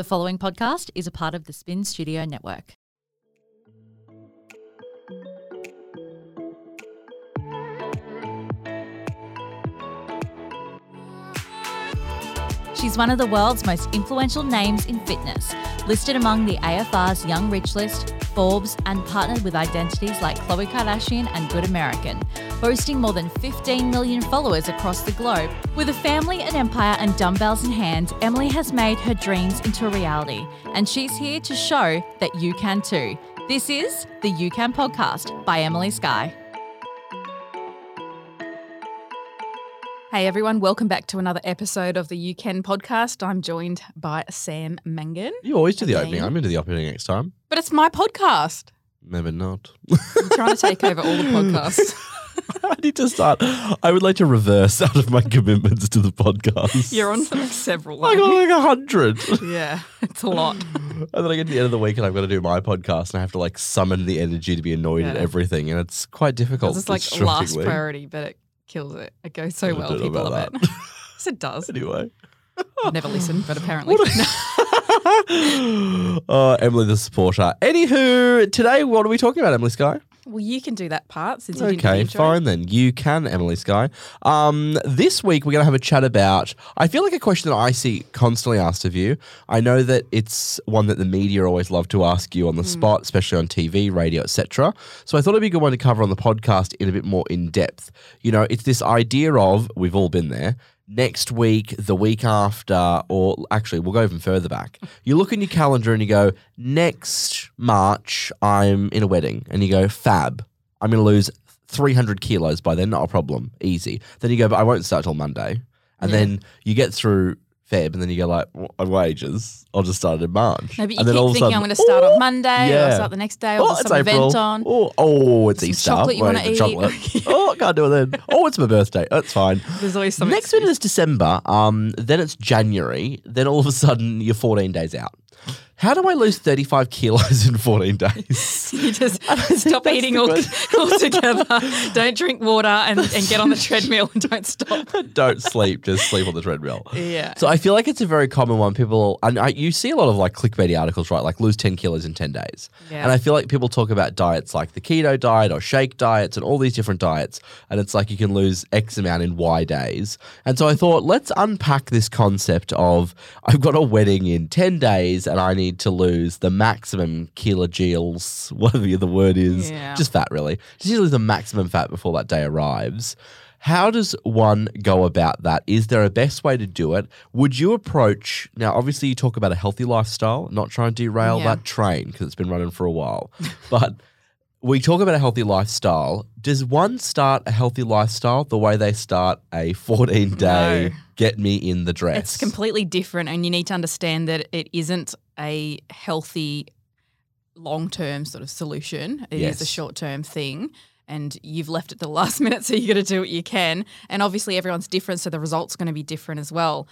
The following podcast is a part of the Spin Studio Network. She's one of the world's most influential names in fitness, listed among the AFR's Young Rich list, Forbes, and partnered with identities like Khloe Kardashian and Good American, boasting more than 15 million followers across the globe. With a family, an empire, and dumbbells in hand, Emily has made her dreams into reality, and she's here to show that you can too. This is the You Can podcast by Emily Skye. Hey everyone, welcome back to another episode of the You Can podcast. I'm joined by Sam Mangan. You always do the Again. opening. I'm into the opening next time. But it's my podcast. Maybe not. I'm trying to take over all the podcasts. I need to start. I would like to reverse out of my commitments to the podcast. You're on for like several. I got like a hundred. yeah, it's a lot. and then I get to the end of the week and I've got to do my podcast and I have to like summon the energy to be annoyed at everything. And it's quite difficult. It's like last priority, but it kills it. It goes so well. People love it. yes, it does. Anyway. Never listened, but apparently. oh, Emily the supporter. Anywho, today what are we talking about, Emily Skye? Well, you can do that part since you didn't Okay, intro. fine then. You can, Emily Skye. Um, this week we're going to have a chat about. I feel like a question that I see constantly asked of you. I know that it's one that the media always love to ask you on the spot, especially on TV, radio, etc. So I thought it'd be a good one to cover on the podcast in a bit more in depth. You know, it's this idea of we've all been there. Next week, the week after, or actually, we'll go even further back. You look in your calendar and you go, next March, I'm in a wedding. And you go, fab. I'm going to lose 300 kilos by then, not a problem, easy. Then you go, but I won't start till Monday. And Yeah. then you get through Feb, and then you go like, wages, I'll just start in March. But you and then keep all of a thinking sudden, I'm going to start "Oh, on Monday, or yeah. I'll start the next day, or Oh, some April. event on. Oh, oh, it's Some Easter. chocolate you wanna the eat. chocolate. oh, I can't do it then. Oh, it's my birthday. That's fine. There's always some Next minute is December. Um, then it's January. Then all of a sudden you're 14 days out. How do I lose 35 kilos in 14 days? You just stop eating all, altogether. don't drink water and, and get on the treadmill and don't stop. Don't sleep. Just sleep on the treadmill. Yeah. So I feel like it's a very common one. People and I, you see a lot of like clickbaity articles, right? Like lose ten kilos in ten days. Yeah. And I feel like people talk about diets like the keto diet or shake diets and all these different diets, and it's like you can lose X amount in Y days. And so I thought let's unpack this concept of I've got a wedding in ten days and I need to lose the maximum kilojoules, whatever the word is, Yeah. just fat really. Just need to lose the maximum fat before that day arrives. How does one go about that? Is there a best way to do it? Would you approach now? Obviously, you talk about a healthy lifestyle, not trying to derail Yeah. that train because it's been running for a while. but we talk about a healthy lifestyle. Does one start a healthy lifestyle the way they start a 14 day No. get me in the dress? It's completely different, and you need to understand that it isn't a healthy long term sort of solution. It is Yes. a short term thing. And you've left it to the last minute, so you got to do what you can. And obviously, everyone's different, so the result's going to be different as well.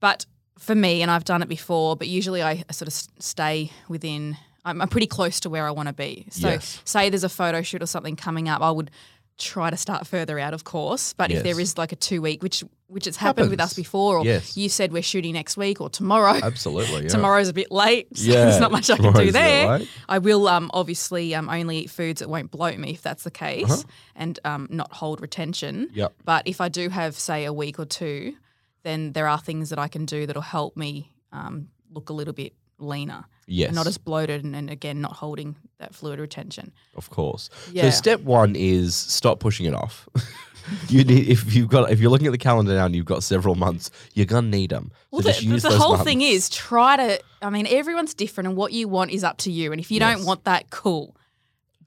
But for me, and I've done it before, but usually I sort of stay within. I'm, I'm pretty close to where I want to be. So, Yes. say there's a photo shoot or something coming up, I would try to start further out, of course. But if there is like a two week, which which has happened with us before, or Yes. you said we're shooting next week or tomorrow. Absolutely. Yeah. Tomorrow's a bit late, so Yeah, there's not much I can do there. I will um, obviously um, only eat foods that won't bloat me if that's the case, Uh-huh. and um, not hold retention. Yep. But if I do have, say, a week or two, then there are things that I can do that'll help me um, look a little bit leaner, Yes. and not as bloated, and, and again, not holding that fluid retention. Of course. Yeah. So step one is stop pushing it off. you need if you've got if you're looking at the calendar now and you've got several months, you're gonna need them. Well, so the, the whole months. thing is try to. I mean, everyone's different, and what you want is up to you. And if you don't want that, cool.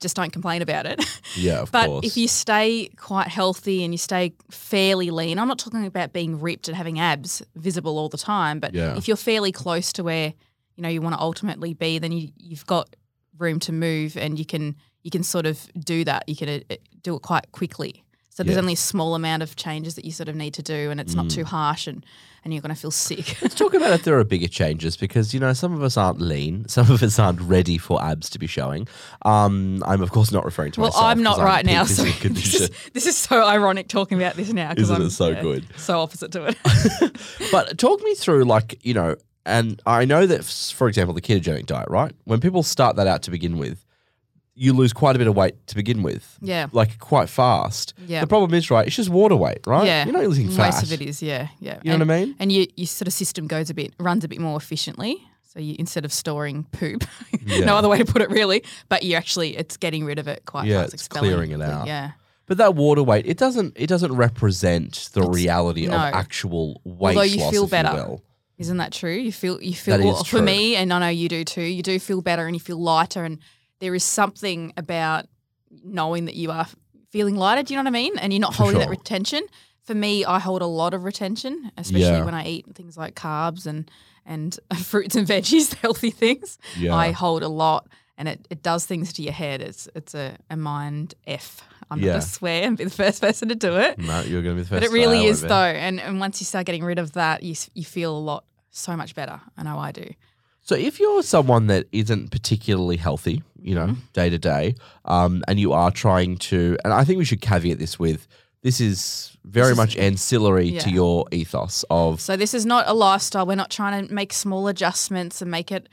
Just don't complain about it. yeah, of but course. if you stay quite healthy and you stay fairly lean, I'm not talking about being ripped and having abs visible all the time. But Yeah. if you're fairly close to where you know you want to ultimately be, then you, you've got room to move, and you can you can sort of do that. You can uh, uh, do it quite quickly. So there's Yeah. only a small amount of changes that you sort of need to do, and it's not Mm. too harsh, and and you're going to feel sick. Let's talk about if there are bigger changes because you know some of us aren't lean, some of us aren't ready for abs to be showing. Um, I'm of course not referring to well, myself. Well, I'm not right in now. So this, is, this is so ironic talking about this now because Isn't I'm it so yeah, good? so opposite to it. but talk me through like you know and I know that, for example, the ketogenic diet, right? When people start that out to begin with, you lose quite a bit of weight to begin with. Yeah. Like quite fast. Yeah. The problem is, right, it's just water weight, right? Yeah, You're not losing fat. Most of it is, yeah, yeah. You know and, what I mean? And you, your sort of system goes a bit, runs a bit more efficiently. So you instead of storing poop, Yeah. no other way to put it really, but you actually it's getting rid of it quite Yeah, fast. it's expelling clearing it out. Yeah. But that water weight, it doesn't it doesn't represent the reality no. of actual weight Although you loss, feel better. You. Isn't that true? You feel you feel well, for true. me, and I know you do too. You do feel better, and you feel lighter, and there is something about knowing that you are feeling lighter. Do you know what I mean? And you're not For holding that retention. For me, I hold a lot of retention, especially Yeah. when I eat things like carbs and and fruits and veggies, healthy things. Yeah. I hold a lot, and it, it does things to your head. It's it's a, a mind f. I'm not Yeah. gonna swear and be the first person to do it. No, you're going to be the first. But it really is though, and and once you start getting rid of that, you you feel a lot so much better. I know I do. So if you're someone that isn't particularly healthy, you know, Mm-hmm. day to day, um, and you are trying to, and I think we should caveat this with this is very is- much ancillary to your ethos of So this is not a lifestyle. We're not trying to make small adjustments and make it,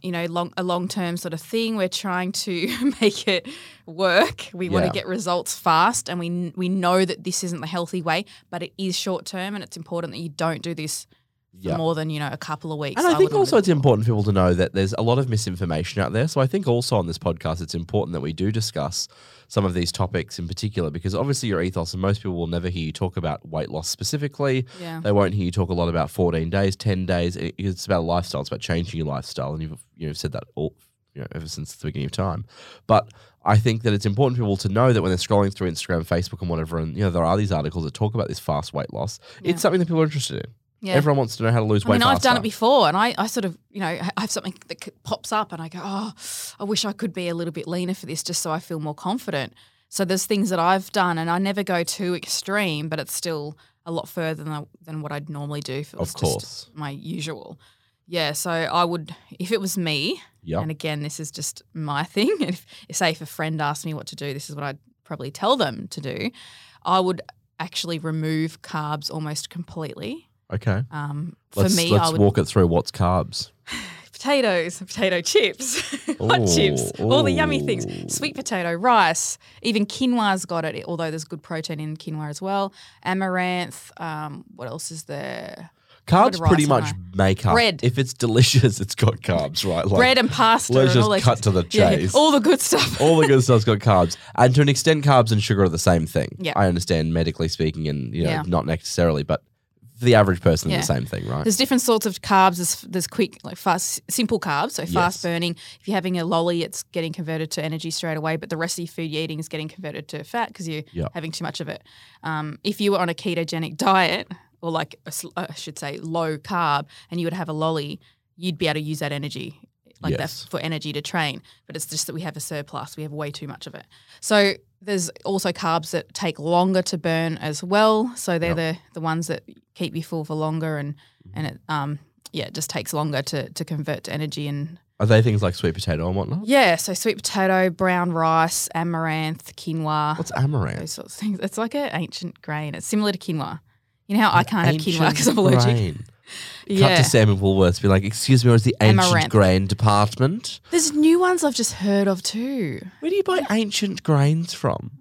you know, long a long term sort of thing. We're trying to make it work. We want to get results fast, and we we know that this isn't the healthy way, but it is short term, and it's important that you don't do this Yeah. more than you know a couple of weeks. And I think also it's it. important for people to know that there's a lot of misinformation out there. So I think also on this podcast, it's important that we do discuss some of these topics in particular because obviously your ethos, and most people will never hear you talk about weight loss specifically. Yeah. They won't hear you talk a lot about 14 days, 10 days. It's about lifestyle. It's about changing your lifestyle. And you've, you know, said that all, you know, ever since the beginning of time. But I think that it's important for people to know that when they're scrolling through Instagram, Facebook, and whatever, and you know there are these articles that talk about this fast weight loss. Yeah. It's something that people are interested in. Yeah. Everyone wants to know how to lose I weight. mean, I've done it before, and I, I sort of, you know, I have something that pops up, and I go, oh, I wish I could be a little bit leaner for this, just so I feel more confident. So there's things that I've done, and I never go too extreme, but it's still a lot further than I- than what I'd normally do. If Of just course. my usual. Yeah, so I would, if it was me, Yep. and again, this is just my thing. If, say, if a friend asked me what to do, this is what I'd probably tell them to do. I would actually remove carbs almost completely. Okay. Um, Let's, for me, let's I would walk it through. What's carbs? potatoes, potato chips, hot Ooh, chips, all the yummy things. Sweet potato, rice, even quinoa's got it, although there's good protein in quinoa as well. Amaranth, um, what else is there? Carbs pretty much make up. Bread. If it's delicious, it's got carbs, right? Like, Bread and pasta. let's and all just cut to the Yeah, chase. all the good stuff. all the good stuff's got carbs, and to an extent, carbs and sugar are the same thing. Yeah. I understand medically speaking, and you know, Yeah. not necessarily, but the average person, Yeah. the same thing, right? There's different sorts of carbs. There's, there's quick, like fast, simple carbs, so fast Yes. burning. If you're having a lolly, it's getting converted to energy straight away, but the rest of your food you're eating is getting converted to fat because you're Yeah. having too much of it. Um, if you were on a ketogenic diet, or like a I should say low carb, and you would have a lolly, you'd be able to use that energy. Like Yes. that for energy to train, but it's just that we have a surplus. We have way too much of it. So there's also carbs that take longer to burn as well. So they're the the ones that keep you full for longer, and and it um yeah it just takes longer to to convert to energy and Are they things like sweet potato and whatnot? yeah. So sweet potato, brown rice, amaranth, quinoa, What's amaranth? those sorts of things. It's like an ancient grain. It's similar to quinoa. You know how I can't have quinoa because I'm allergic. grain. Cut Yeah. to Sam in Woolworths, be like, "Excuse me, where's the ancient Amaranth. grain department? There's new ones I've just heard of too. Where do you buy ancient grains from?"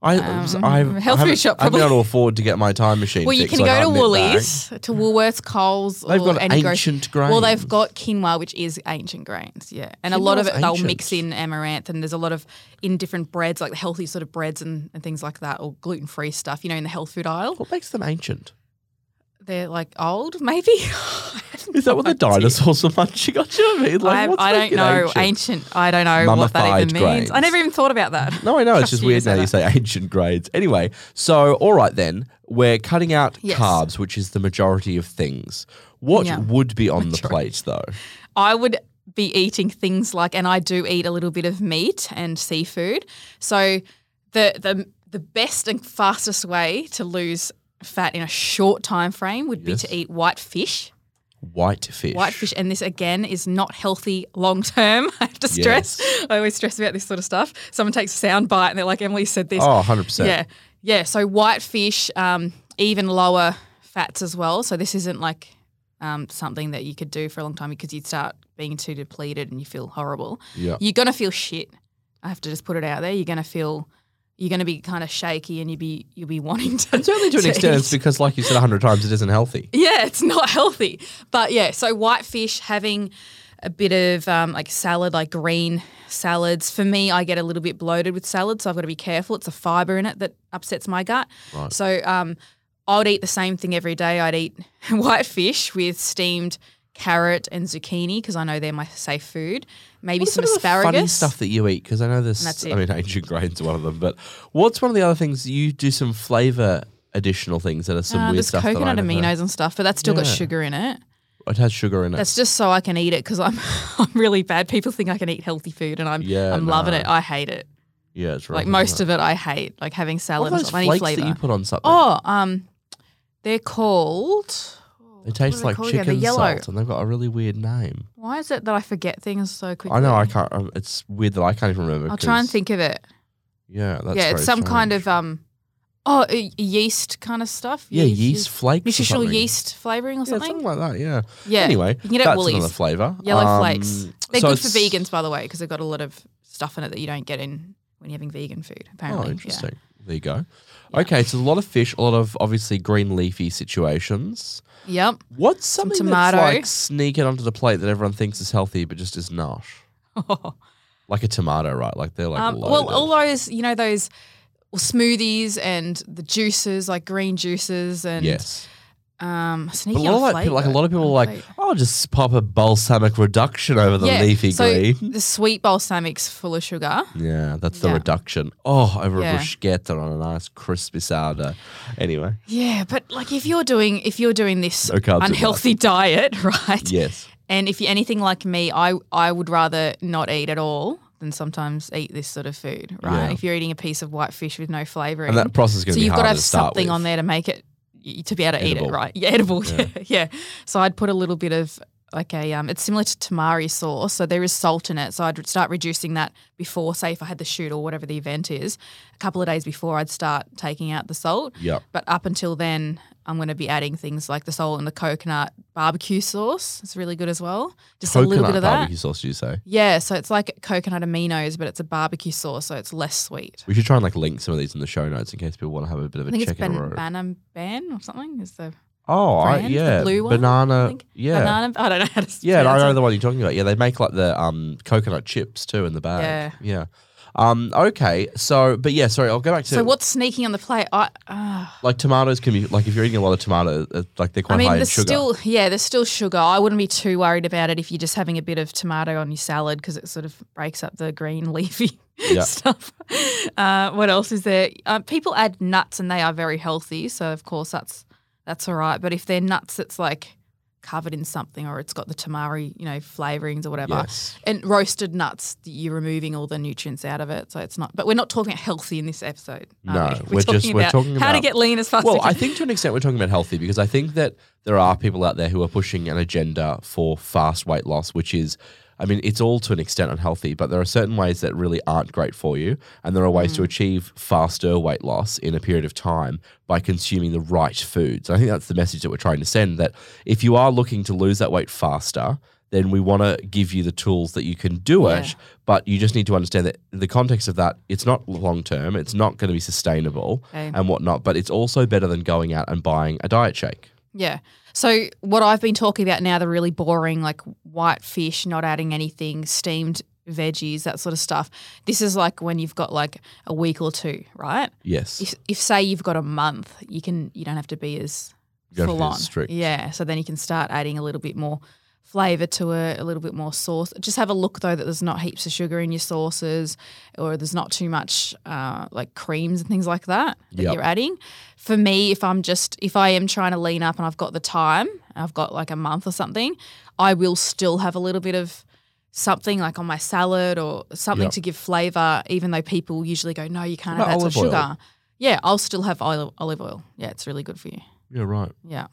I, Um, I've, health I food haven't- shop, I haven't been able to afford to get my time machine. Well, you fixed, can so I go to can't knit Woolies, to Woolworths, Coles, They've or got any gro- ancient grains. Well, they've got quinoa, which is ancient grains, yeah, and a lot of Quinoa's it they'll mix in amaranth, and there's a lot of in different breads, like the healthy sort of breads and, and things like that, or gluten free stuff. You know, in the health food aisle, What makes them ancient? They're like old, maybe. Is that what the dinosaurs were munching on? Do you know what I mean? Like, I, I don't know ancient? ancient. I don't know what that even means. I never even thought about that. No, I know. It's just weird now say you say ancient grades. Anyway, so all right then, we're cutting out Yes. carbs, which is the majority of things. What Yeah. would be on the plate though? I would be eating things like, and I do eat a little bit of meat and seafood. So the the the best and fastest way to lose fat in a short time frame would be to eat white fish. White fish. White fish, and this again is not healthy long term. I have to stress. I always stress about this sort of stuff. Someone takes a sound bite and they're like, Emily said this. Oh, 100%. Yeah, yeah. So white fish, um, even lower fats as well. So this isn't like um, something that you could do for a long time because you'd start being too depleted and you feel horrible. Yeah. You're gonna feel shit. I have to just put it out there. You're gonna feel. You're gonna be kind of shaky, and you'll be you'll be wanting to. And certainly to an extent, it's because, like you said a hundred times, it isn't healthy. Yeah, it's not healthy. But yeah, so whitefish having a bit of um, like salad, like green salads. For me, I get a little bit bloated with salad, so I've got to be careful. It's a fiber in it that upsets my gut. Right. So um, I would eat the same thing every day. I'd eat whitefish with steamed carrot and zucchini because I know they're my safe food. Maybe What's some some of funny stuff that you eat? Because I know there's, I mean, ancient grains are one of them. But what's one of the other things you do? Some flavor additional things that are some Uh, weird there's stuff. coconut aminos and stuff, but that's still got sugar in it. It has sugar in it. That's just so I can eat it because I'm I'm really bad. People think I can eat healthy food, and I'm Yeah, I'm loving it. I hate it. yeah, it's right. Like most of it, I hate. Like having what salad are and those stuff. I need flakes flavor. that you put on something? oh, um, they're called. They tastes like chicken salt, and they've got a really weird name. Why is it that I forget things so quickly? I know I can't. um, It's weird that I can't even remember. I'll try and think of it. Yeah, that's yeah, very it's some kind strange. of um, oh, y- yeast kind of stuff. yeah yeast flakes, or nutritional something. yeast flavoring or Yeah, something. something like that. Yeah. Yeah. Anyway, you can get it at that's Woolies. another flavor. Yellow Um, flakes. They're good for vegans, by the way, because they've got a lot of stuff in it that you don't get in when you're having vegan food. Apparently, Oh, Yeah. There you go. Okay, so a lot of fish, a lot of obviously green leafy situations. Yep. What's something tomato. that's like sneaking onto the plate that everyone thinks is healthy but just is not? Like a tomato, right? Like they're like Um, well, all those, you know, those smoothies and the juices, like green juices and yes. Um, But a lot of like, people, like a lot of people are like, oh, just pop a balsamic reduction over the yeah, leafy so green. the sweet balsamic's full of sugar. Yeah, that's the Yeah. reduction. Oh, over Yeah. a bruschetta on a nice crispy sourdough. Anyway, Yeah, but like if you're doing if you're doing this No unhealthy diet, right? yes. And if you're anything like me, I I would rather not eat at all than sometimes eat this sort of food, right? If you're eating a piece of white fish with no flavoring, And that process is going so to be you've got to have something with. on there to make it to be able to eat it, right? Yeah, edible. Yeah. Yeah. yeah, So I'd put a little bit of like a um, it's similar to tamari sauce, so there is salt in it. So I'd start reducing that before, say, if I had the shoot or whatever the event is, a couple of days before, I'd start taking out the salt. Yep. But up until then, I'm going to be adding things like the salt and the coconut barbecue sauce. It's really good as well. Just a little bit of that. barbecue sauce, you say? Yeah, so it's like coconut aminos, but it's a barbecue sauce, so it's less sweet. We should try and like link some of these in the show notes in case people want to have a bit of a I think check it's in a row. or something. Is the Oh, I, brand, the yeah, blue one, banana. think. Yeah, banana? I don't know how to. yeah. I know it. the one you're talking about. Yeah, they make like the um coconut chips too in the bag. Yeah. yeah. Um. Okay. So, but yeah. Sorry, I'll go back to So what's sneaking on the plate? I. Uh, like tomatoes can be like if you're eating a lot of tomato, uh, like they're quite I mean, high in sugar. still yeah, there's still sugar. I wouldn't be too worried about it if you're just having a bit of tomato on your salad because it sort of breaks up the green leafy Yeah. stuff. Uh, what else is there? Uh, people add nuts and they are very healthy, so of course that's that's all right. But if they're nuts, that's like covered in something or it's got the tamari, you know, flavorings or whatever. Yes. And roasted nuts, you're removing all the nutrients out of it, so it's not. But we're not talking healthy in this episode. No, we? we're just- we're talking about how to get lean as fast. Well, as we I think to an extent we're talking about healthy because I think that there are people out there who are pushing an agenda for fast weight loss, which is, I mean, it's all to an extent unhealthy, but there are certain ways that really aren't great for you. And there are ways Mm. to achieve faster weight loss in a period of time by consuming the right foods. I think that's the message that we're trying to send that if you are looking to lose that weight faster, then we want to give you the tools that you can do Yeah. it. But you just need to understand that in the context of that, it's not long term, it's not going to be sustainable Okay. and whatnot, but it's also better than going out and buying a diet shake. Yeah. So what I've been talking about now, the really boring, like white fish, not adding anything, steamed veggies, that sort of stuff. This is like when you've got like a week or two, right? Yes. If, if say you've got a month, you can you don't have to be as You don't have to full on. strict. Yeah. So then you can start adding a little bit more flavor to it, a little bit more sauce. Just have a look though that there's not heaps of sugar in your sauces, or there's not too much uh, like creams and things like that that Yep. you're adding. For me, if I'm just if I am trying to lean up and I've got the time, I've got like a month or something, I will still have a little bit of something like on my salad or something Yep. to give flavor, even though people usually go, no, you can't What have that sugar. Yeah, I'll still have olive, olive oil. Yeah, it's really good for you. Yeah, right. Yeah.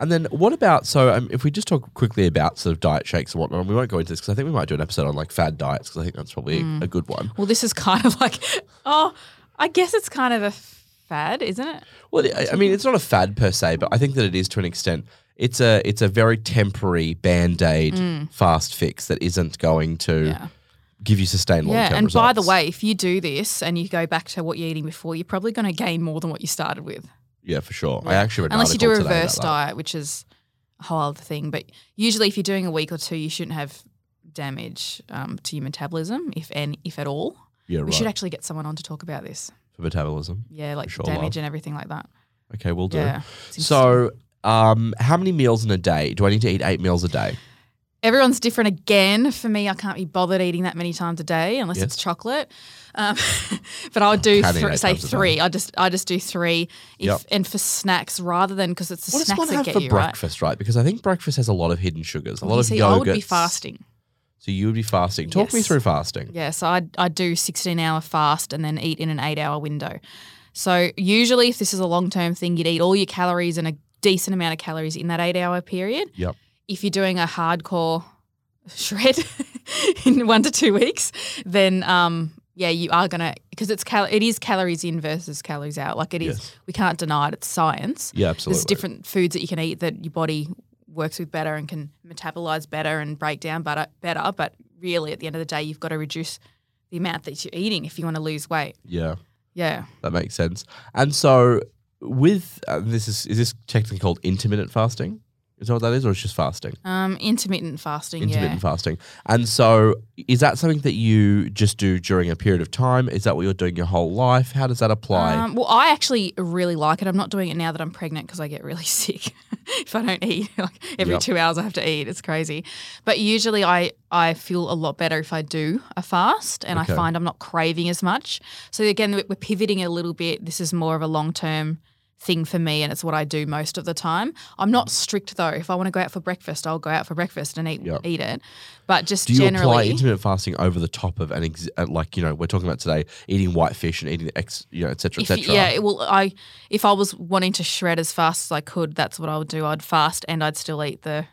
And then what about, so um, if we just talk quickly about sort of diet shakes and whatnot, and we won't go into this because I think we might do an episode on like fad diets because I think that's probably Mm. a good one. Well, this is kind of like, oh, I guess it's kind of a fad, isn't it? Well, I, I mean, it's not a fad per se, but I think that it is to an extent. It's a it's a very temporary band aid fast fix that isn't going to Mm. Yeah. give you sustained long Yeah, and results. by the way, if you do this and you go back to what you're eating before, you're probably going to gain more than what you started with. Yeah, for sure. I actually read Unless you do a reverse diet, which is a whole other thing. But usually, if you're doing a week or two, you shouldn't have damage um, to your metabolism, if any, if at all. Yeah, right. We should actually get someone on to talk about this. for metabolism. Yeah, like sure, damage love. and everything like that. Okay, we'll do. Yeah. So, um, how many meals in a day? Do I need to eat eight meals a day? Everyone's different again. For me, I can't be bothered eating that many times a day unless Yes. it's chocolate. Um, but I'll do Can eat thr- eight say times a day. three. I just I just do three. If Yep. and for snacks rather than because it's the What does snacks one that get for you right. breakfast, right? Because I think breakfast has a lot of hidden sugars, a lot of see, yogurts. I would be fasting. So you would be fasting. Talk me through fasting. Yeah, so I I do 16 hour fast and then eat in an eight hour window. So usually, if this is a long term thing, you'd eat all your calories and a decent amount of calories in that eight hour period. Yep. If you're doing a hardcore shred in one to two weeks, then um yeah, you are gonna because it's cal- it is calories in versus calories out. Like it is, Yes. we can't deny it. It's science. Yeah, absolutely. There's different foods that you can eat that your body works with better and can metabolize better and break down better. Better, but really, at the end of the day, you've got to reduce the amount that you're eating if you want to lose weight. Yeah, Yeah. that makes sense. And so, with uh, this is is this technically called intermittent fasting? Is that what that is, or it's just fasting? Um, intermittent fasting. Intermittent yeah. fasting. And so, is that something that you just do during a period of time? Is that what you're doing your whole life? How does that apply? Um, well, I actually really like it. I'm not doing it now that I'm pregnant because I get really sick if I don't eat. Like every Yep. two hours, I have to eat. It's crazy. But usually, I I feel a lot better if I do a fast, and Okay. I find I'm not craving as much. So again, we're pivoting a little bit. This is more of a long term thing for me, and it's what I do most of the time. I'm not strict though. If I want to go out for breakfast, I'll go out for breakfast and eat Yep. eat it. But just do you apply generally, intermittent fasting over the top of an ex- uh, like you know we're talking about today eating white fish and eating X you know et cetera, et If you- cetera. yeah, well, I if I was wanting to shred as fast as I could, that's what I would do. I'd fast and I'd still eat the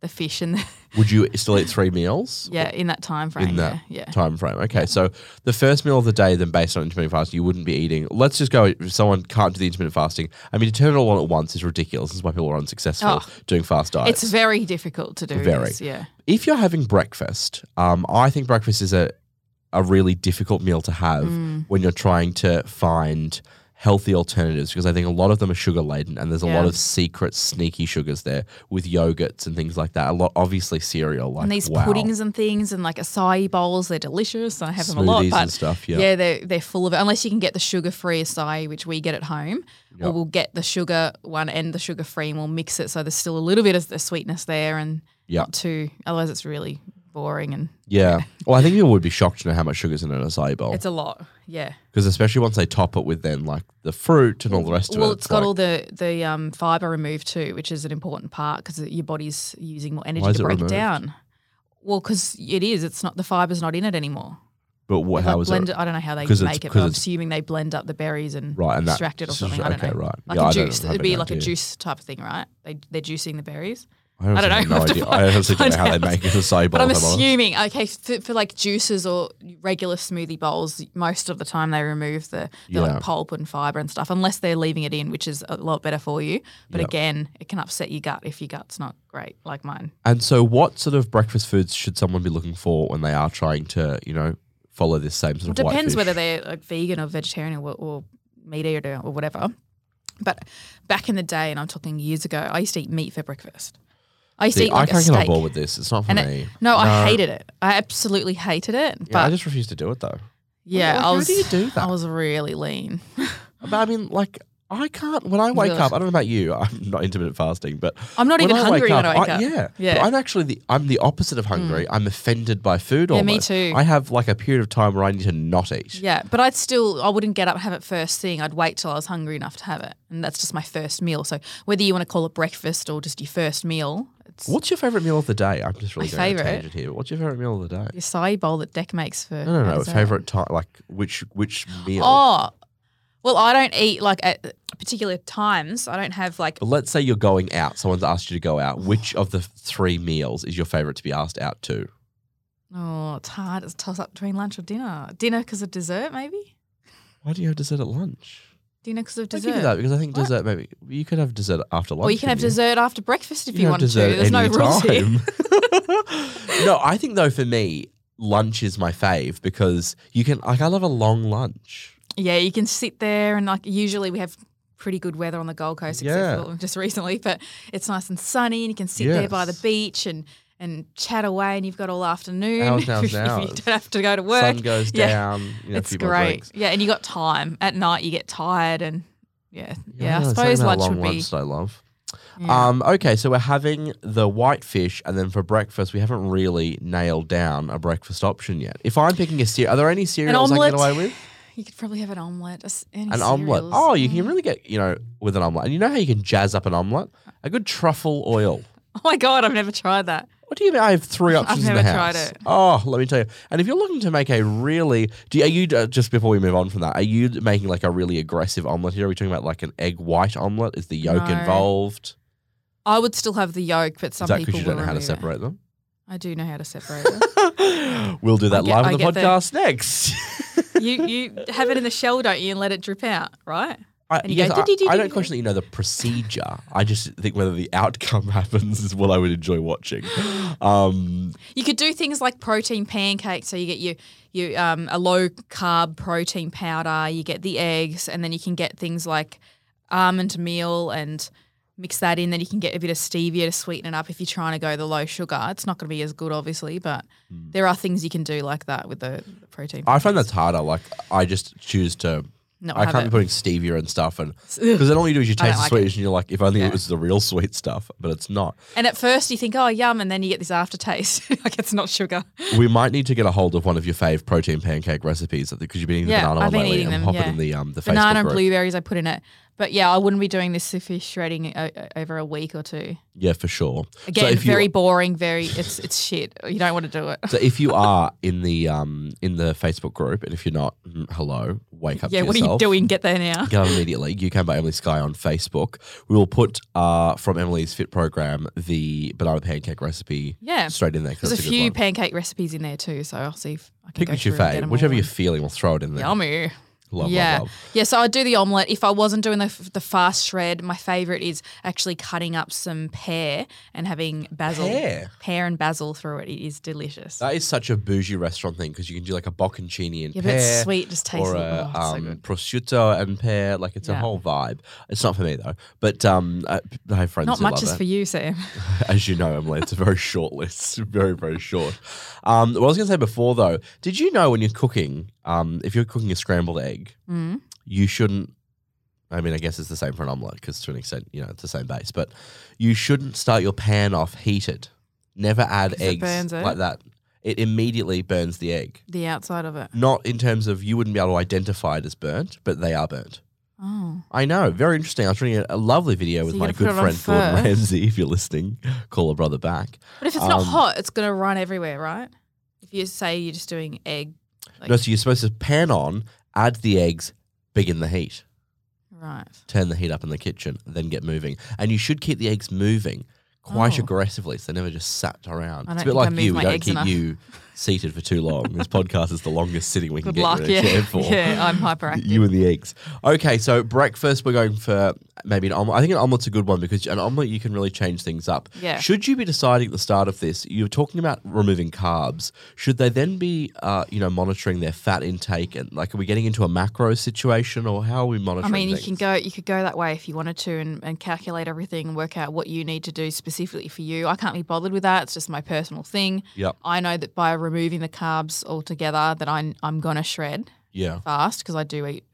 the fish and the, Would you still eat three meals? yeah in that time frame. in that yeah, yeah. time frame. Okay, so the first meal of the day, then based on intermittent fasting, you wouldn't be eating. Let's just go. If someone can't do the intermittent fasting, I mean, to turn it all on at once is ridiculous. This is why people are unsuccessful Oh. doing fast diets. It's very difficult to do. Very. this, yeah. if you're having breakfast, um, I think breakfast is a a really difficult meal to have Mm. when you're trying to find healthy alternatives because I think a lot of them are sugar laden and there's a lot of secret sneaky sugars there with yogurts and things like that. A lot obviously cereal like and these wow. puddings and things and like acai bowls, they're delicious. I have them a lot, Smoothies but stuff, yeah. yeah, they're they're full of it. Unless you can get the sugar free acai, which we get at home, or we'll get the sugar one and the sugar free, and we'll mix it so there's still a little bit of the sweetness there, and Yep. not too. Otherwise, it's really boring and Yeah. Well, I think people would be shocked to know how much sugar's in an acai bowl. it's a lot. Yeah. Because especially once they top it with then like the fruit and all the rest of it. Well, it's got like, all the the um, fiber removed too, which is an important part because your body's using more energy to break it down. Well, because it is. It's not the fiber's not in it anymore. But what, They, how like, is blend it? I don't know how they make it. but I'm assuming they blend up the berries and Right, and that- extract it or so- something. I don't okay, know. right. Like Yeah, a juice. It'd be like a juice type of thing, right? They they're juicing the berries. I, I don't know. no know. idea. I honestly don't know how they make acai bowl. But I'm assuming, okay, for, for like juices or regular smoothie bowls, most of the time they remove the, the Yeah. like pulp and fiber and stuff, unless they're leaving it in, which is a lot better for you. But Yep. again, it can upset your gut if your gut's not great, like mine. And so, what sort of breakfast foods should someone be looking for when they are trying to, you know, follow this same sort It of white depends whether they're like vegan or vegetarian or, or meat eater or whatever. But back in the day, and I'm talking years ago, I used to eat meat for breakfast. I used See, to eat I like a can't get on steak. board with this. It's not for and it- me. no, I hated it. I absolutely hated it. Yeah, I just refuse to do it though. yeah, Like, I how was. do you do that? I was really lean. But I mean, like, I can't. When I wake Ugh. up, I don't know about you. I'm not intermittent fasting, but I'm not even I hungry wake when I wake up. Yeah, Yeah. Mm. But I'm actually the I'm the opposite of hungry. I'm offended by food. Yeah, me almost. too. I have like a period of time where I need to not eat. Yeah, but I'd still I wouldn't get up and have it first thing. I'd wait till I was hungry enough to have it, and that's just my first meal. So whether you want to call it breakfast or just your first meal, it's What's your favorite meal of the day? I'm just really My going favourite? tangent here. What's your favorite meal of the day? your acai bowl that Deck makes for. No, no, no. Azar. Favorite time, like which which meal? Oh, well, I don't eat like at particular times. I don't have like. But let's say you're going out. Someone's asked you to go out. Which of the three meals is your favorite to be asked out to? Oh, it's hard. It's a toss up between lunch or dinner. Dinner because of dessert, maybe. Why do you have dessert at lunch? Dinner because of dessert. give you that because I think What? dessert maybe you could have dessert after lunch. Or you can have couldn't dessert after breakfast if You can want to. dessert There's no any rules here. time. no, I think though for me, lunch is my fave because you can like I love a long lunch. Yeah, you can sit there and like usually we have pretty good weather on the Gold Coast, except Yeah. for just recently. But it's nice and sunny, and you can sit there by the Yes. beach and and chat away, and you've got all afternoon. Hours, hours, if you don't have to go to work. Sun goes Yeah. down. You know, it's great. Yeah, and you got time at night. You get tired, and yeah, yeah. I know, suppose lunch would be. lunch I love. yeah. Um, okay, so we're having the whitefish, and then for breakfast, we haven't really nailed down a breakfast option yet. If I'm picking a cereal, are there any cereals I can get away with? you could probably have an omelette. An omelette. Oh, you can Mm. really get, you know, with an omelette. And you know how you can jazz up an omelette? A good truffle oil. Oh my god, I've never tried that. What do you mean? I have three options in never the house. tried it. Oh, let me tell you. And if you're looking to make a really, do you, are you uh, just before we move on from that? Are you making like a really aggressive omelet here? Are we talking about like an egg white omelet? Is the yolk No. involved? I would still have the yolk, but some Is that people because you don't will know how to remove it. separate them? I do know how to separate it. we'll do that get- live I on the get the- podcast next. you you have it in the shell, don't you, and let it drip out, right? I, you yes, go, I, I don't question that you know the procedure. I just think whether the outcome happens is what I would enjoy watching. Um, You could do things like protein pancakes. So you get your you um, a low carb protein powder. You get the eggs, and then you can get things like almond meal and mix that in. Then you can get a bit of stevia to sweeten it up if you're trying to go the low sugar. It's not going to be as good, obviously, but there are things you can do like that with the, the protein. I find that's harder. Like I just choose to. I can't be putting stevia and stuff, and because then all you do is you taste the like sweet, it. and you're like, if only Yeah. it was the real sweet stuff, but it's not. And at first you think, oh yum, and then you get this aftertaste. like it's not sugar. We might need to get a hold of one of your fave protein pancake recipes because you've been eating Yeah, the banana I've been lately, eating and them, pop it in the um the Banana Facebook and group. blueberries I put in it. But yeah, I wouldn't be doing this if you're shredding o- over a week or two. Yeah, for sure. Again, if you- very boring. Very, it's it's shit. You don't want to do it. So if you are in the um in the Facebook group, and if you're not, mm, hello, wake up. yeah, to what are you yourself. doing? Get there now. Get on immediately. You can by Emily Skye on Facebook. We will put uh from Emily's Fit program the banana pancake recipe Yeah. straight in there. There's a few pancake recipes in there too, so I'll see if I can Pick go which your through and get fave, whichever you're feeling. We'll throw it in there. Yummy. Love, yeah, love, love. yeah. So I'd do the omelette. If I wasn't doing the the fast shred, my favorite is actually cutting up some pear and having basil, Pear? pear and basil through it. It is delicious. That is such a bougie restaurant thing because you can do like a bocconcini and yeah, pear. but it's sweet. Just tastes or a Oh, so um, prosciutto and pear. Like it's a whole vibe. It's not for me though. But um, I, I have friends Not much is it. for you, Sam. As you know, Emily, it's a very short list. Very, very short. Um, what I was going to say before, though, did you know when you're cooking, um, if you're cooking a scrambled egg, Mm. you shouldn't. I mean, I guess it's the same for an omelette because to an extent, you know, it's the same base. But you shouldn't start your pan off heated. Never add eggs like that. It immediately burns the egg. The outside of it. Not in terms of you wouldn't be able to identify it as burnt, but they are burnt. Oh. I know, very interesting. I was reading a, a lovely video with my good put it on friend Gordon. Ramsay. If you're listening, call a brother back. But if it's not Um, hot, it's going to run everywhere, right? If you say you're just doing egg, no, so you're supposed to pan on, add the eggs, begin the heat, right? turn the heat up in the kitchen, then get moving. And you should keep the eggs moving quite Oh. aggressively so they never just sat around. I It's a bit don't think I like move you. We my don't eggs keep enough. you seated for too long. this podcast is the longest sitting we can Good get luck. you in a Yeah, chair for. yeah. I'm hyperactive. You and the eggs. Okay, so breakfast, we're going for maybe an omelette. I think an omelet's a good one because an omelet you can really change things up. Yeah. Should you be deciding at the start of this, you're talking about removing carbs. Should they then be, uh, you know, monitoring their fat intake and like, are we getting into a macro situation or how are we monitoring I mean, you things? can go. You could go that way if you wanted to, and, and calculate everything and work out what you need to do specifically for you. I can't be bothered with that. It's just my personal thing. Yep. I know that by removing the carbs altogether, that I'm I'm gonna shred Yeah. fast because I do eat.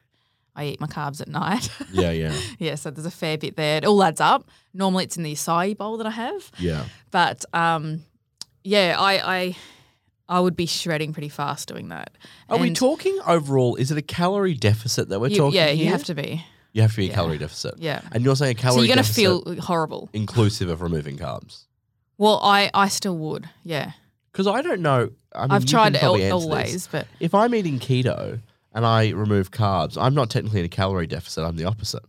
I eat my carbs at night. Yeah. Yeah. yeah, so there's a fair bit there. It all adds up. Normally, it's in the acai bowl that I have. Yeah. But um, yeah, I, I I would be shredding pretty fast doing that. Are we talking overall? Is it a calorie deficit that we're you- talking Yeah, you have to be. You have to be a calorie deficit. Yeah. And you're saying a calorie So you're gonna feel horrible. inclusive of removing carbs? Well, I I still would. Yeah, Because I don't know. I mean, I've tried al- always, this. but If I'm eating keto and I remove carbs, I'm not technically in a calorie deficit. I'm the opposite.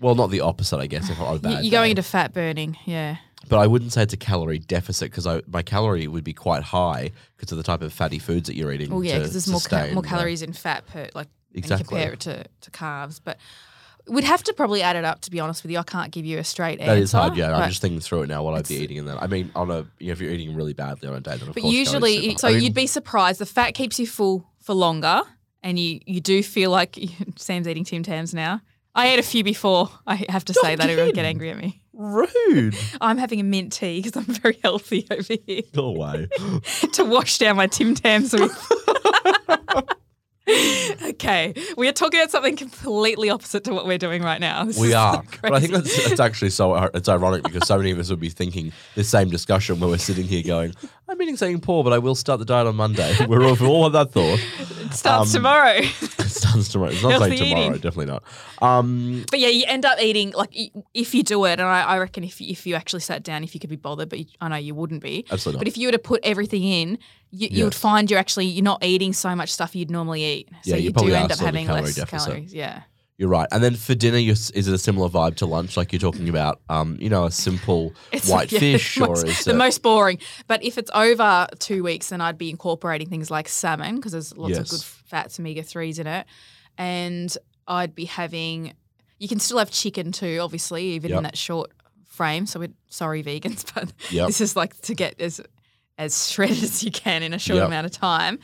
Well, not the opposite, I guess. If I was bad, you're going day. into fat burning. Yeah. but I wouldn't say it's a calorie deficit because my calorie would be quite high because of the type of fatty foods that you're eating. Well, yeah, because there's more ca- more calories in fat per like Exactly. compare it to, to carbs. But We'd have to probably add it up. To be honest with you, I can't give you a straight answer. That is hard. Yeah, I'm just thinking through it now. What I'd be eating, and then I mean, on a you know, if you're eating really badly on a day, then of But course. usually, so I mean, you'd be surprised. The fat keeps you full for longer, and you you do feel like Sam's eating Tim Tams now. I ate a few before. I have to say that everyone would get angry at me. rude. I'm having a mint tea because I'm very healthy over here Go away. to wash down my Tim Tams with. okay, we are talking about something completely opposite to what we're doing right now. This We are, crazy. but I think that's, that's actually so uh, it's ironic because so many of us would be thinking the same discussion where we're sitting here going, "I'm eating something poor, but I will start the diet on Monday." We're all, all that thought. it starts um, tomorrow. It starts tomorrow. It's not saying tomorrow. eating. Definitely not. Um, But yeah, you end up eating like if you do it, and I, I reckon if you, if you actually sat down, if you could be bothered, but you, I know you wouldn't be. Absolutely But if you were to put everything in, you, you would find you're actually you're not eating so much stuff you'd normally eat. So Yeah, you you, probably do end up still in a having less deficit. calories. Yeah. You're right. And then for dinner, you're, is it a similar vibe to lunch? Like you're talking about, um, you know, a simple It's white yeah, fish, the or most, is the it? most boring. But if it's over two weeks, then I'd be incorporating things like salmon because there's lots of good fats, omega threes in it, and I'd be having. You can still have chicken too, obviously, even Yep. in that short frame. So we're sorry, vegans, but Yep. this is like to get as as shredded as you can in a short Yep. amount of time.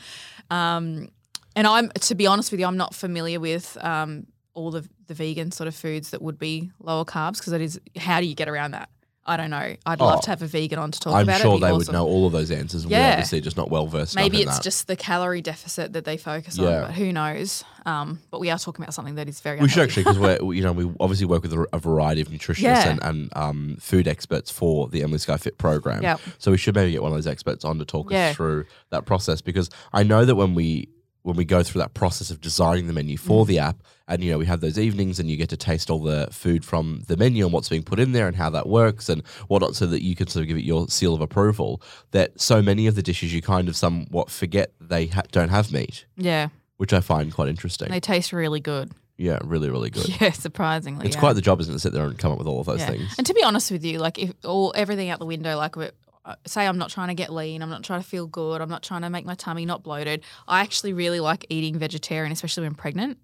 Um, and I'm to be honest with you, I'm not familiar with um, all the the vegan sort of foods that would be lower carbs because it is. How do you get around that? I don't know. I'd love Oh, to have a vegan on to talk I'm about it. sure It'd be they awesome. would know all of those answers. and We're Yeah. obviously just not well versed. Maybe it's that. just the calorie deficit that they focus Yeah. on, but who knows? Um, but we are talking about something that is very. We should actually, because we're you know we obviously work with a, a variety of nutritionists Yeah. and, and um, food experts for the Emily Skye Fit program. Yep. So we should maybe get one of those experts on to talk Yeah. us through that process because I know that when we when we go through that process of designing the menu Mm. for the app, and you know we have those evenings and you get to taste all the food from the menu and what's being put in there and how that works and whatnot, so that you can sort of give it your seal of approval. That so many of the dishes you kind of somewhat forget they ha- don't have meat, Yeah, which I find quite interesting. they taste really good. yeah, really, really good. Yeah, surprisingly. It's yeah. quite the job, isn't it, to sit there and come up with all of those Yeah. things? And to be honest with you, like if all everything out the window, like Uh, say I'm not trying to get lean, I'm not trying to feel good, I'm not trying to make my tummy not bloated. I actually really like eating vegetarian, especially when pregnant.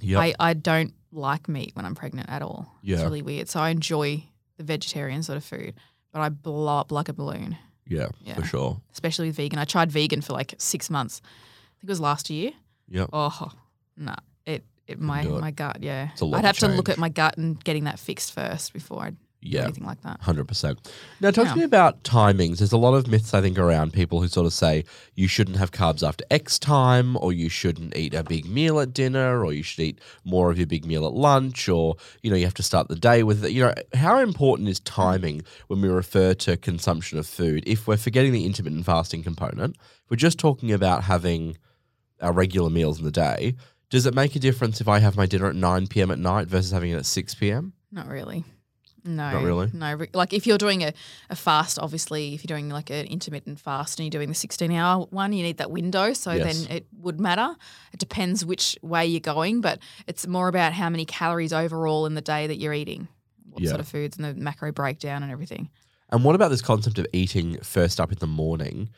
Yep. I, I don't like meat when I'm pregnant at all. Yeah. It's really weird. So I enjoy the vegetarian sort of food, but I blow up like a balloon, yeah, Yeah. for sure. especially with vegan. I tried vegan for like six months. I think it was last year. Yeah. Oh, no. It, it my it. my gut, yeah. It's a lot I'd have to look at my gut and getting that fixed first before I'd Yeah. anything like that. Hundred percent. Now, talk Yeah. to me about timings. There's a lot of myths I think around people who sort of say you shouldn't have carbs after X time, or you shouldn't eat a big meal at dinner, or you should eat more of your big meal at lunch, or you know you have to start the day with it. You know how important is timing when we refer to consumption of food? If we're forgetting the intermittent fasting component, we're just talking about having our regular meals in the day. Does it make a difference if I have my dinner at 9 p.m. at night versus having it at 6 p.m.? Not really. No. Not really? No. Like if you're doing a, a fast, obviously, if you're doing like an intermittent fast and you're doing the 16 hour one, you need that window. So Yes. then it would matter. It depends which way you're going, but it's more about how many calories overall in the day that you're eating, what Yeah. sort of foods and the macro breakdown and everything. And what about this concept of eating first up in the morning,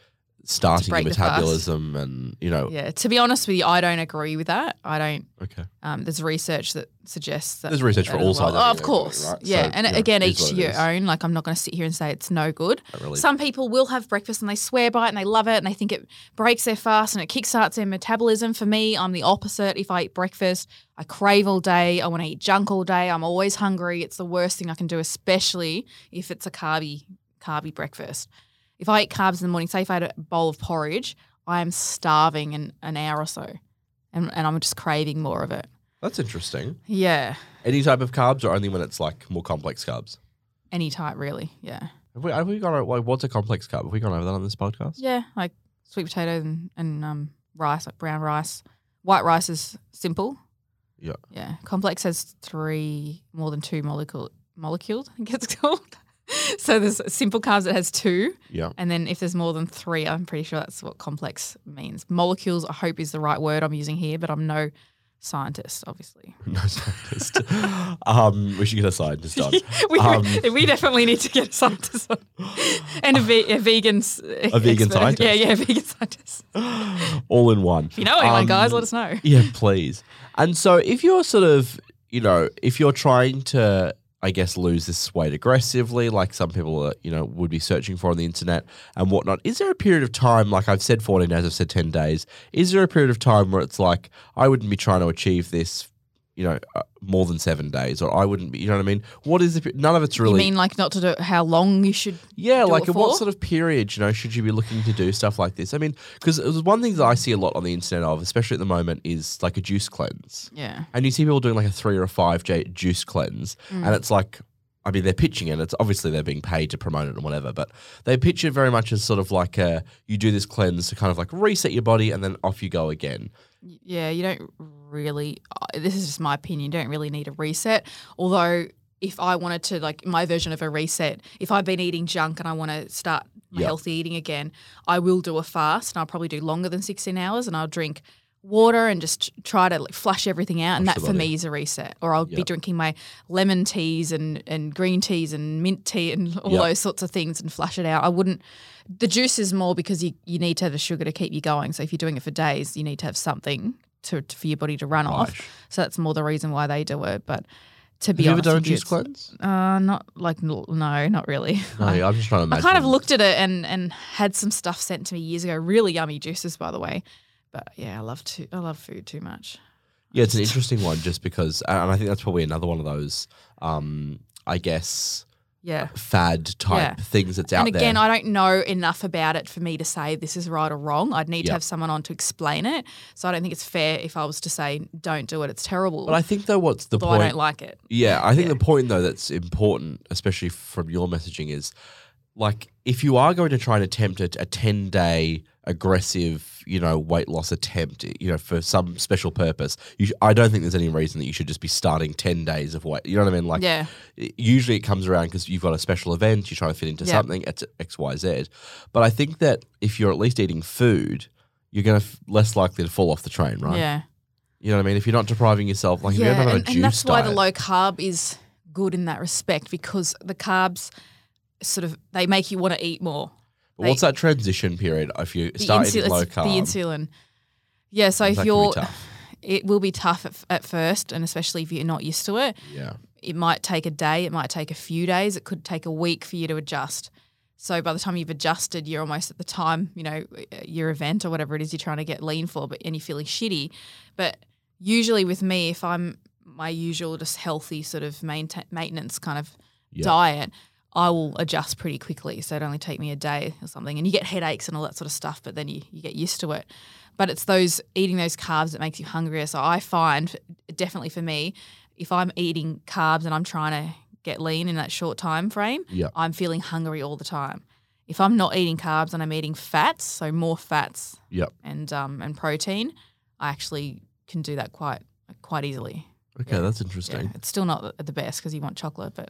starting your the metabolism, and you know, Yeah. To be honest with you, I don't agree with that. I don't. okay, Um, there's research that suggests that There's research that for all sides of Oh, of course, right? yeah. So, and again, each to your own. Like I'm not going to sit here and say it's no good. Really. Some people will have breakfast and they swear by it and they love it and they think it breaks their fast and it kickstarts their metabolism. For me, I'm the opposite. If I eat breakfast, I crave all day. I want to eat junk all day. I'm always hungry. It's the worst thing I can do, especially if it's a carby carby breakfast. If I eat carbs in the morning, say if I had a bowl of porridge, I am starving in an hour or so, and, and I'm just craving more of it. That's interesting. Yeah, Any type of carbs, or only when it's like more complex carbs? any type really. Yeah, Have we, have we gone? Like, what's a complex carb? Have we gone over that on this podcast? yeah, like sweet potatoes and, and um, rice, like brown rice. White rice is simple. Yeah. Yeah, complex has three more than two molecule molecules. I think it's called. so there's simple carbs that has two, Yeah. and then if there's more than three, I'm pretty sure that's what complex means. Molecules, I hope, is the right word I'm using here, but I'm no scientist, obviously. No scientist. um, we should get a scientist on. we, Um, we definitely need to get a scientist on. and a, ve- a vegan A vegan expert. scientist. Yeah, yeah, a vegan scientist. All in one. If you know anyone, Um, guys, let us know. Yeah, please. And so if you're sort of you know, if you're trying to, I guess, lose this weight aggressively, like some people, are, you know, would be searching for on the internet and whatnot, is there a period of time, like I've said 14 days, I've said 10 days, is there a period of time where it's like, I wouldn't be trying to achieve this, you know, uh, more than seven days, or I wouldn't be, you know what I mean? What is the, none of it's really. You mean like not to do how long you should? Yeah, like what sort of period, you know, should you be looking to do stuff like this? I mean, because it was one thing that I see a lot on the internet of, especially at the moment, is like a juice cleanse. Yeah. And you see people doing like a three or a five j- juice cleanse, Mm. and it's like, I mean, they're pitching it. It's obviously they're being paid to promote it and whatever, but they pitch it very much as sort of like a, you do this cleanse to kind of like reset your body, and then off you go again. Yeah, you don't really. uh, This is just my opinion. You don't really need a reset. Although, if I wanted to, like my version of a reset, if I've been eating junk and I want to start my Yep. healthy eating again, I will do a fast, and I'll probably do longer than sixteen hours, and I'll drink water and just try to like flush everything out, and Flush that for me is a reset. Or I'll be drinking my lemon teas and and green teas and mint tea and all Yep. those sorts of things and flush it out. I wouldn't. The juice is more because you, you need to have the sugar to keep you going. So if you're doing it for days, you need to have something to, to- for your body to run off. So that's more the reason why they do it. But to be Have you ever honest, done juice cleanse? Uh, not like no, not really. No, I'm just trying to Imagine. I kind of looked at it and and had some stuff sent to me years ago. Really yummy juices, by the way. But yeah, I love to I love food too much. Yeah, it's an interesting one just because, and I think that's probably another one of those, um, I guess, Yeah. fad type Yeah. things that's out there. and again, there. I don't know enough about it for me to say this is right or wrong. I'd need to have someone on to explain it. So I don't think it's fair if I was to say don't do it. It's terrible. but I think though, what's the point? I don't like it. Yeah, I think Yeah. the point though that's important, especially from your messaging, is like if you are going to try and attempt a, a ten day aggressive, you know, weight loss attempt, you know, for some special purpose, you sh- I don't think there's any reason that you should just be starting ten days of weight. You know what I mean? Like, Yeah. usually it comes around because you've got a special event, you're trying to fit into Yeah. something, it's X, Y, Z. But I think that if you're at least eating food, you're going to f- less likely to fall off the train, right? Yeah. You know what I mean? If you're not depriving yourself, like if you yeah, ever have and, a juice and that's why the low carb is good in that respect because the carbs sort of they make you want to eat more. But what's that transition period if you The, start insu- eating low carb? the insulin. Yeah, so if you're, it will be tough at, at first, and especially if you're not used to it. Yeah. It might take a day, it might take a few days, it could take a week for you to adjust. So by the time you've adjusted, you're almost at the time, you know, your event or whatever it is you're trying to get lean for, but and you're feeling shitty. But usually with me, if I'm my usual just healthy sort of maintain, maintenance kind of Yeah. diet, I will adjust pretty quickly. So it only take me a day or something. And you get headaches and all that sort of stuff, but then you, you get used to it. But it's those eating those carbs that makes you hungrier. So I find definitely for me, if I'm eating carbs and I'm trying to get lean in that short time frame, Yeah. I'm feeling hungry all the time. If I'm not eating carbs and I'm eating fats, so more fats Yep. and um, and protein, I actually can do that quite quite easily. Okay, Yeah. that's Yeah, interesting. it's still not the best because you want chocolate, but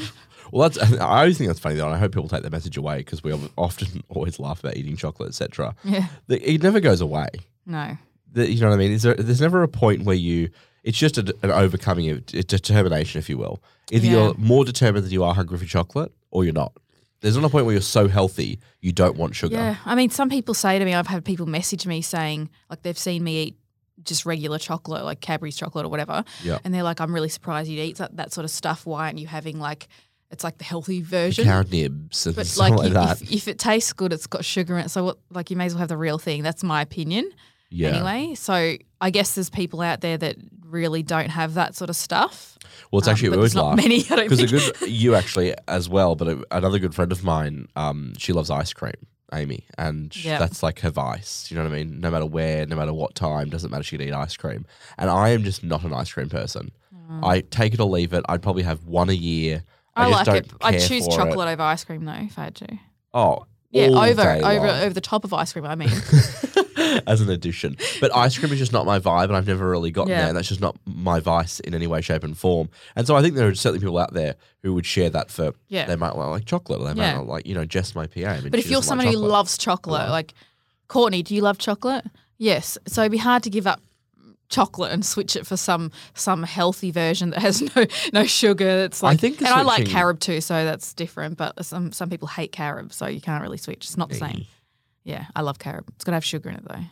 Well, that's I always think that's funny though. And I hope people take that message away because we often always laugh about eating chocolate, etc. yeah, It never goes away. no, The- you know what I mean? Is there? There's never a point where you. It's just a, an overcoming of a determination, if you will. Either Yeah. you're more determined that you are hungry for chocolate, or you're not. There's not a point where you're so healthy you don't want sugar. yeah. I mean, some people say to me, I've had people message me saying like they've seen me eat just regular chocolate, like Cadbury's chocolate or whatever, Yeah. and they're like, I'm really surprised you'd eat that, that sort of stuff. Why aren't you having like it's like the healthy version? carrot nibs and But like, like that. if, if it tastes good, it's got sugar in it. So what? Like you may as well have the real thing. That's my opinion. yeah. Anyway, so I guess there's people out there that really don't have that sort of stuff. Well, it's Um, actually always not laugh many, I don't because a good you actually as well, but a, another good friend of mine, um, she loves ice cream, Amy, and Yeah. that's like her vice. You know what I mean? No matter where, no matter what time, doesn't matter. She can eat ice cream, and I am just not an ice cream person. I take it or leave it. I'd probably have one a year. I. I, like it. I'd choose for it. chocolate over ice cream though, if I had to. Oh, Yeah, over over long. over the top of ice cream. I mean, as an addition. But ice cream is just not my vibe, and I've never really gotten Yeah. there. And that's just not my vice in any way, shape, and form. And so I think there are certainly people out there who would share that for. Yeah. They might like chocolate, or they might not like you know just my PA. I mean, but if you're like someone who loves chocolate, like Courtney, do you love chocolate? Yes. So it'd be hard to give up chocolate and switch it for some some healthy version that has no no sugar. It's I like, think and I like carob too, so that's different. But some some people hate carob, so you can't really switch. It's not the same. Yeah, I love carob. It's got to have sugar in it though.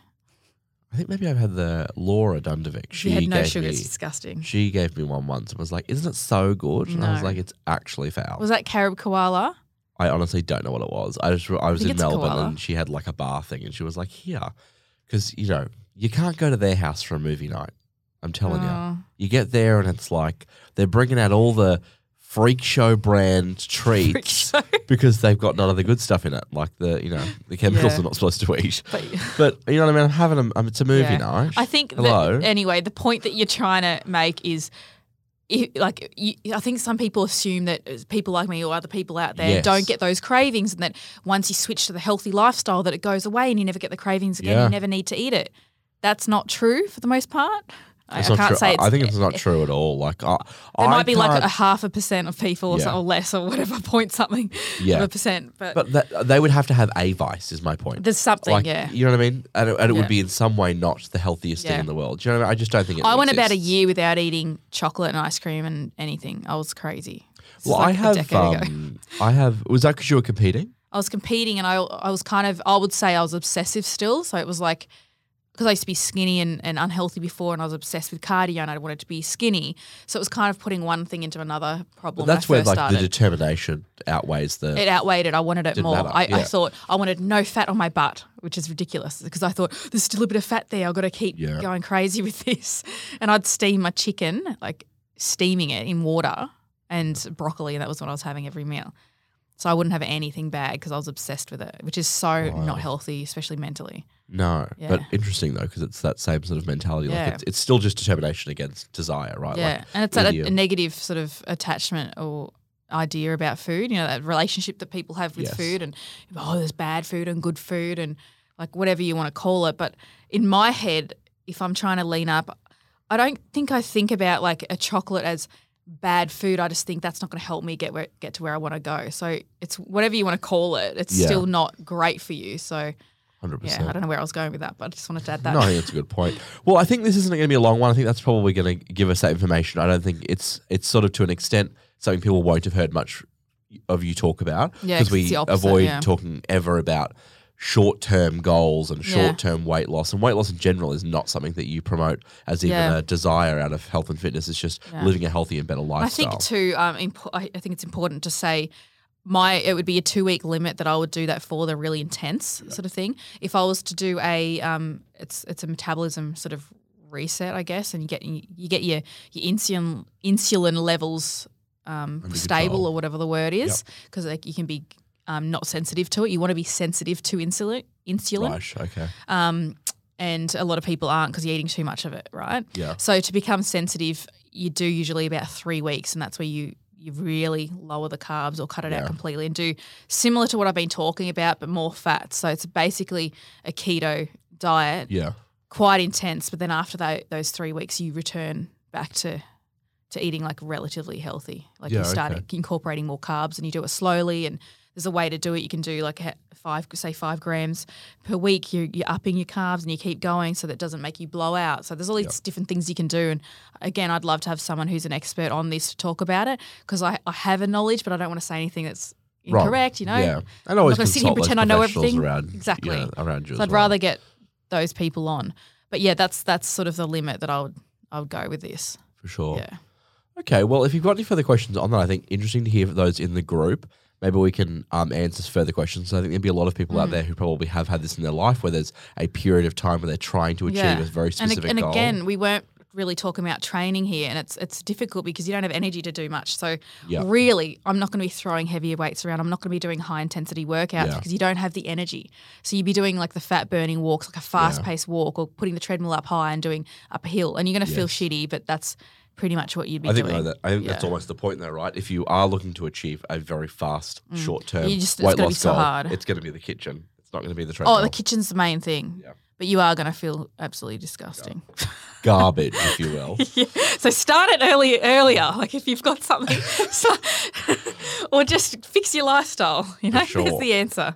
I think maybe I've had the Laura Dundovic. She had no gave sugar. me- It's disgusting. She gave me one once and was like, "Isn't it so good?" And I was like, "It's actually foul." Was that carob koala? I honestly don't know what it was. I just I was think in Melbourne and she had like a bar thing and she was like, "Here," because you know you can't go to their house for a movie night. I'm telling you, Oh. you get there and it's like they're bringing out all the freak show brand treats show. because they've got none of the good stuff in it, like the you know the chemicals Yeah. they're not supposed to eat. But, But you know what I mean? I'm having a um, it's a movie Yeah. night. I think Hello. that anyway, the point that you're trying to make is. i like you, I think some people assume that uh, people like me or other people out there Yes. don't get those cravings, and that once you switch to the healthy lifestyle, that it goes away and you never get the cravings again. Yeah. You never need to eat it. That's not true for the most part. I, I can't true. say I- it's, I think it's not true at all. Like I, There I might be like a half a percent of people or, Yeah. something, or less or whatever point something Yeah. of a percent, but, But that, they would have to have a vice, is my point. there's something. like, yeah, You know what I mean? And it, and it Yeah. would be in some way not the healthiest thing in the world. Do you know what I mean? I just don't think it I went about a year without eating chocolate and ice cream and anything. I was crazy. This is Well, like I a have. Um, I have. Was that because you were competing? I was competing and I, I was kind of, I would say I was obsessive still. So it was like, because I used to be skinny and, and unhealthy before and I was obsessed with cardio and I wanted to be skinny. So it was kind of putting one thing into another But problem. that's when where like first the determination outweighs the. it outweighed it. I wanted it more. I, yeah. I thought I wanted no fat on my butt, which is ridiculous because I thought there's still a bit of fat there. I've got to keep Yeah. going crazy with this. And I'd steam my chicken, like steaming it in water and broccoli. And that was what I was having every meal. So I wouldn't have anything bad because I was obsessed with it, which is so not healthy, especially mentally. no, Yeah. but interesting though because it's that same sort of mentality. Yeah. Like it's, it's still just determination against desire, right? Yeah, Like, and it's that a, a negative sort of attachment or idea about food. You know, that relationship that people have with Yes. food, and oh, there's bad food and good food, and like whatever you want to call it. But in my head, if I'm trying to lean up, I don't think I think about like a chocolate as bad food. I just think that's not going to help me get where get to where I want to go. So it's whatever you want to call it. It's Yeah. still not great for you. So hundred yeah, percent. I don't know where I was going with that, but I just wanted to add that. No, I think that's a good point. Well, I think this isn't going to be a long one. I think that's probably going to give us that information. I don't think it's it's sort of to an extent something people won't have heard much of you talk about Yeah, because 'cause we opposite, avoid yeah. talking ever about short term goals and Yeah. short term weight loss. And weight loss in general is not something that you promote as even Yeah. a desire out of health and fitness. It's just Yeah. living a healthy and better lifestyle. I think too. Um, impo- I think it's important to say my it would be a two week limit that I would do that for the really intense sort of thing. If I was to do a um, it's it's a metabolism sort of reset, I guess, and you get you, you get your your insulin insulin levels um, stable control. or whatever the word is, because like you can be um, not sensitive to it. You want to be sensitive to insulin insulin. Right, okay. Um, and a lot of people aren't because you're eating too much of it, right? Yeah. So to become sensitive, you do usually about three weeks, and that's where you you really lower the carbs or cut it Yeah. out completely and do similar to what I've been talking about, but more fat. So it's basically a keto diet, Yeah. quite intense. But then after that, those three weeks, you return back to to eating like relatively healthy. Like Yeah, you start okay. incorporating more carbs, and you do it slowly and there's a way to do it. You can do like five, say five grams per week. You're, you're upping your carbs and you keep going so that it doesn't make you blow out. So there's all these different things you can do. And again, I'd love to have someone who's an expert on this to talk about it because I, I have a knowledge, but I don't want to say anything that's Wrong. incorrect. You know, Yeah. And always I'm not going to sit here and pretend I know everything. Around, you exactly. know, around you So I'd well. rather get those people on. But yeah, that's that's sort of the limit that I would I would go with this. For sure. Yeah. Okay, well, if you've got any further questions on that, I think interesting to hear those in the group. Maybe we can um, answer further questions. I think there'd be a lot of people Mm. out there who probably have had this in their life where there's a period of time where they're trying to achieve a very and, specific and goal. again, we weren't really talking about training here, and it's it's difficult because you don't have energy to do much. So Yeah. really, I'm not going to be throwing heavier weights around. I'm not going to be doing high intensity workouts Yeah. because you don't have the energy. So you'd be doing like the fat burning walks, like a fast paced walk, or putting the treadmill up high and doing up a hill, and you're going to feel shitty. But that's pretty much what you'd be I think, doing. that, I think that's almost the point, though, right? If you are looking to achieve a very fast, short term Mm. Just- it's weight gonna be so goal, hard. it's going to be the kitchen. It's not going to be the treadmill. Oh, the kitchen's the main thing. Yeah. But you are going to feel absolutely disgusting. Garbage, if you will. Yeah. So start it early earlier. Like if you've got something, so, or just fix your lifestyle. You know, sure. there's the answer.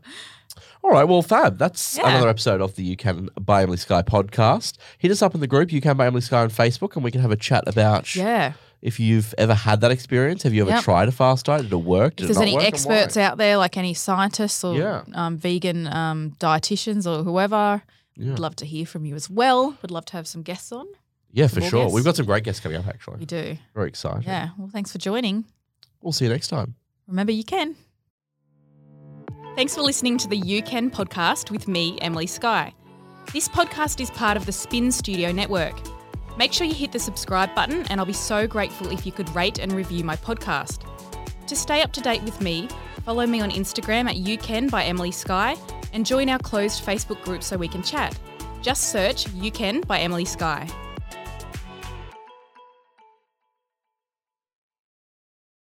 All right, well, fab. That's Yeah. another episode of the You Can by Emily Skye podcast. Hit us up in the group, You Can by Emily Skye on Facebook, and we can have a chat about Yeah. if you've ever had that experience. Have you ever Yep. tried a fast diet? Did it work? Did If it there's not any work, experts out there, like any scientists or Yeah. um, vegan um, dietitians or whoever, Yeah. Would love to hear from you as well. Would love to have some guests on. Yeah, for sure. guests. We've got some great guests coming up, actually. We do. Very excited. Yeah. Well, thanks for joining. We'll see you next time. Remember, you can. Thanks for listening to the You Can podcast with me, Emily Skye. This podcast is part of the Spin Studio Network. Make sure you hit the subscribe button, and I'll be so grateful if you could rate and review my podcast. To stay up to date with me, follow me on Instagram at You Can by Emily Skye and join our closed Facebook group so we can chat. Just search You Can by Emily Skye.